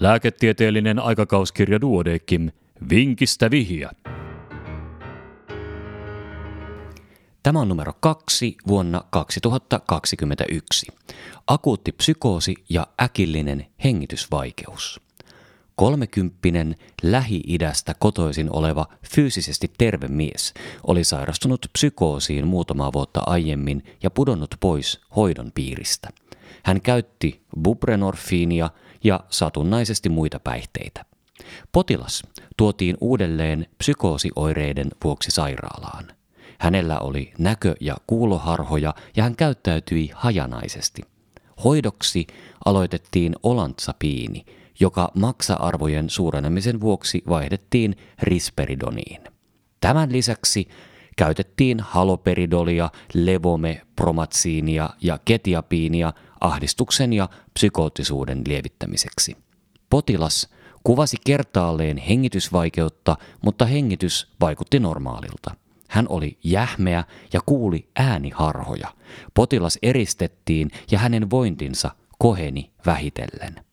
Lääketieteellinen aikakauskirja Duodekim. Vinkistä vihiä. Tämä on numero kaksi vuonna 2021. Akuutti psykoosi ja äkillinen hengitysvaikeus. Kolmekymppinen Lähi-idästä kotoisin oleva fyysisesti terve mies oli sairastunut psykoosiin muutamaa vuotta aiemmin ja pudonnut pois hoidon piiristä. Hän käytti buprenorfiinia satunnaisesti muita päihteitä. Potilas tuotiin uudelleen psykoosioireiden vuoksi sairaalaan. Hänellä oli näkö- ja kuuloharhoja ja hän käyttäytyi hajanaisesti. Hoidoksi aloitettiin olantsapiini, joka maksa-arvojen suurenemisen vuoksi vaihdettiin risperidoniin. Tämän lisäksi käytettiin haloperidolia, levomepromatsiinia ja ketiapiinia ahdistuksen ja psykoottisuuden lievittämiseksi. Potilas kuvasi kertaalleen hengitysvaikeutta, mutta hengitys vaikutti normaalilta. Hän oli jähmeä ja kuuli ääniharhoja. Potilas eristettiin ja hänen vointinsa koheni vähitellen.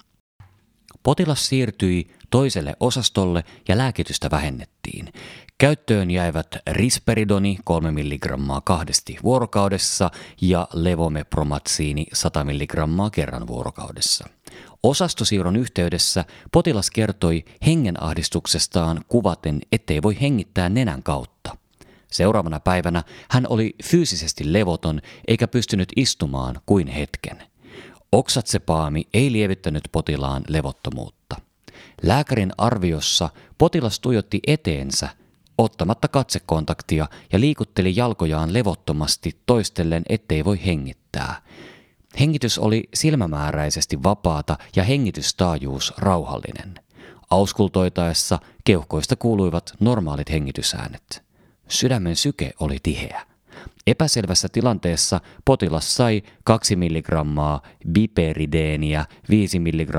Potilas siirtyi toiselle osastolle ja lääkitystä vähennettiin. Käyttöön jäivät risperidoni 3 mg kahdesti vuorokaudessa ja levomepromatsiini 100 mg kerran vuorokaudessa. Osastosiirron yhteydessä potilas kertoi hengenahdistuksestaan kuvaten, ettei voi hengittää nenän kautta. Seuraavana päivänä hän oli fyysisesti levoton eikä pystynyt istumaan kuin hetken. Oksatsepaami ei lievittänyt potilaan levottomuutta. Lääkärin arviossa potilas tuijotti eteensä ottamatta katsekontaktia ja liikutteli jalkojaan levottomasti toistellen, ettei voi hengittää. Hengitys oli silmämääräisesti vapaata ja hengitystaajuus rauhallinen. Auskultoitaessa keuhkoista kuuluivat normaalit hengitysäänet. Sydämen syke oli tiheä. Epäselvässä tilanteessa potilas sai 2 mg biperideeniä, 5 mg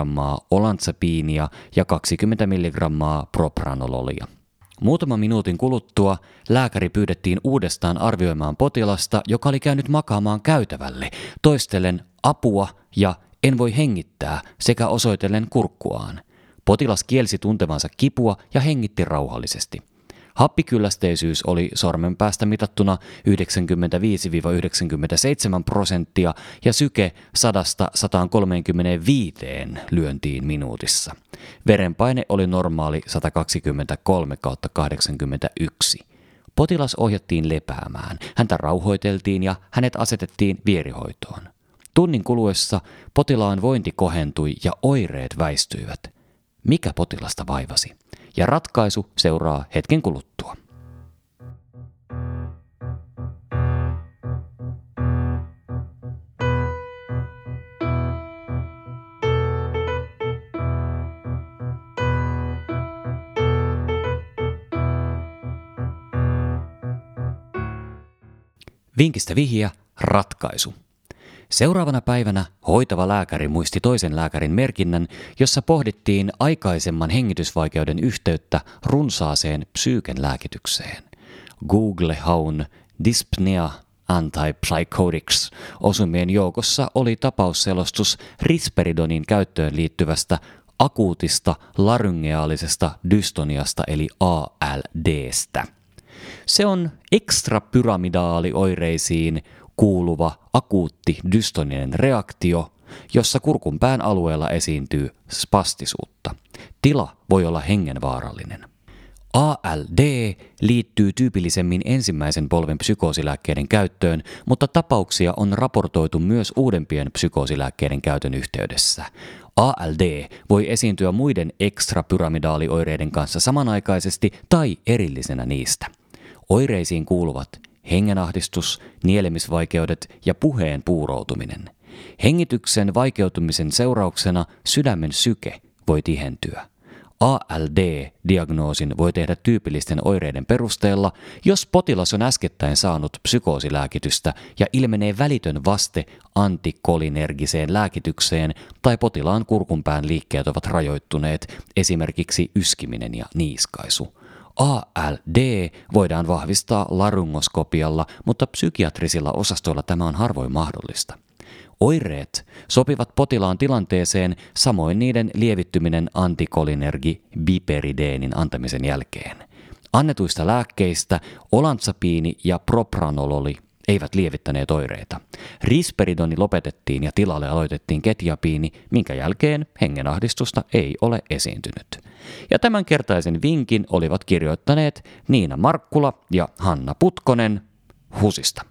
olantsapiinia ja 20 mg propranololia. Muutama minuutin kuluttua lääkäri pyydettiin uudestaan arvioimaan potilasta, joka oli käynyt makaamaan käytävälle, toistellen apua ja en voi hengittää sekä osoitellen kurkkuaan. Potilas kielsi tuntevansa kipua ja hengitti rauhallisesti. Happikyllästeisyys oli sormen päästä mitattuna 95-97 prosenttia ja syke 100-135 lyöntiin minuutissa. Verenpaine oli normaali 123 81. Potilas ohjattiin lepäämään, häntä rauhoiteltiin ja hänet asetettiin vierihoitoon. Tunnin kuluessa potilaan vointi kohentui ja oireet väistyivät. Mikä potilasta vaivasi? Ja ratkaisu seuraa hetken kuluttua. Vinkistä vihja, ratkaisu. Seuraavana päivänä hoitava lääkäri muisti toisen lääkärin merkinnän, jossa pohdittiin aikaisemman hengitysvaikeuden yhteyttä runsaaseen psyyken lääkitykseen. Google Haun Dyspnea Antipsychotics osumien joukossa oli tapausselostus risperidonin käyttöön liittyvästä akuutista laryngeaalisesta dystoniasta eli ALDstä. Se on ekstrapyramidaalioireisiin kuuluva akuutti dystoninen reaktio, jossa kurkunpään alueella esiintyy spastisuutta. Tila voi olla hengenvaarallinen. ALD liittyy tyypillisemmin ensimmäisen polven psykoosilääkkeiden käyttöön, mutta tapauksia on raportoitu myös uudempien psykoosilääkkeiden käytön yhteydessä. ALD voi esiintyä muiden ekstrapyramidaalioireiden kanssa samanaikaisesti tai erillisenä niistä. Oireisiin kuuluvat hengenahdistus, nielemisvaikeudet ja puheen puuroutuminen. Hengityksen vaikeutumisen seurauksena sydämen syke voi tihentyä. ALD-diagnoosin voi tehdä tyypillisten oireiden perusteella, jos potilas on äskettäin saanut psykoosilääkitystä ja ilmenee välitön vaste antikolinergiseen lääkitykseen tai potilaan kurkunpään liikkeet ovat rajoittuneet, esimerkiksi yskiminen ja niiskaisu. ALD voidaan vahvistaa laryngoskopialla, mutta psykiatrisilla osastoilla tämä on harvoin mahdollista. Oireet sopivat potilaan tilanteeseen, samoin niiden lievittyminen antikolinergi biperideenin antamisen jälkeen. Annetuista lääkkeistä olantsapiini ja propranololi eivät lievittäneet oireita. Risperidoni lopetettiin ja tilalle aloitettiin ketiapiini, minkä jälkeen hengenahdistusta ei ole esiintynyt. Ja tämän kertaisen vinkin olivat kirjoittaneet Niina Markkula ja Hanna Putkonen HUSista.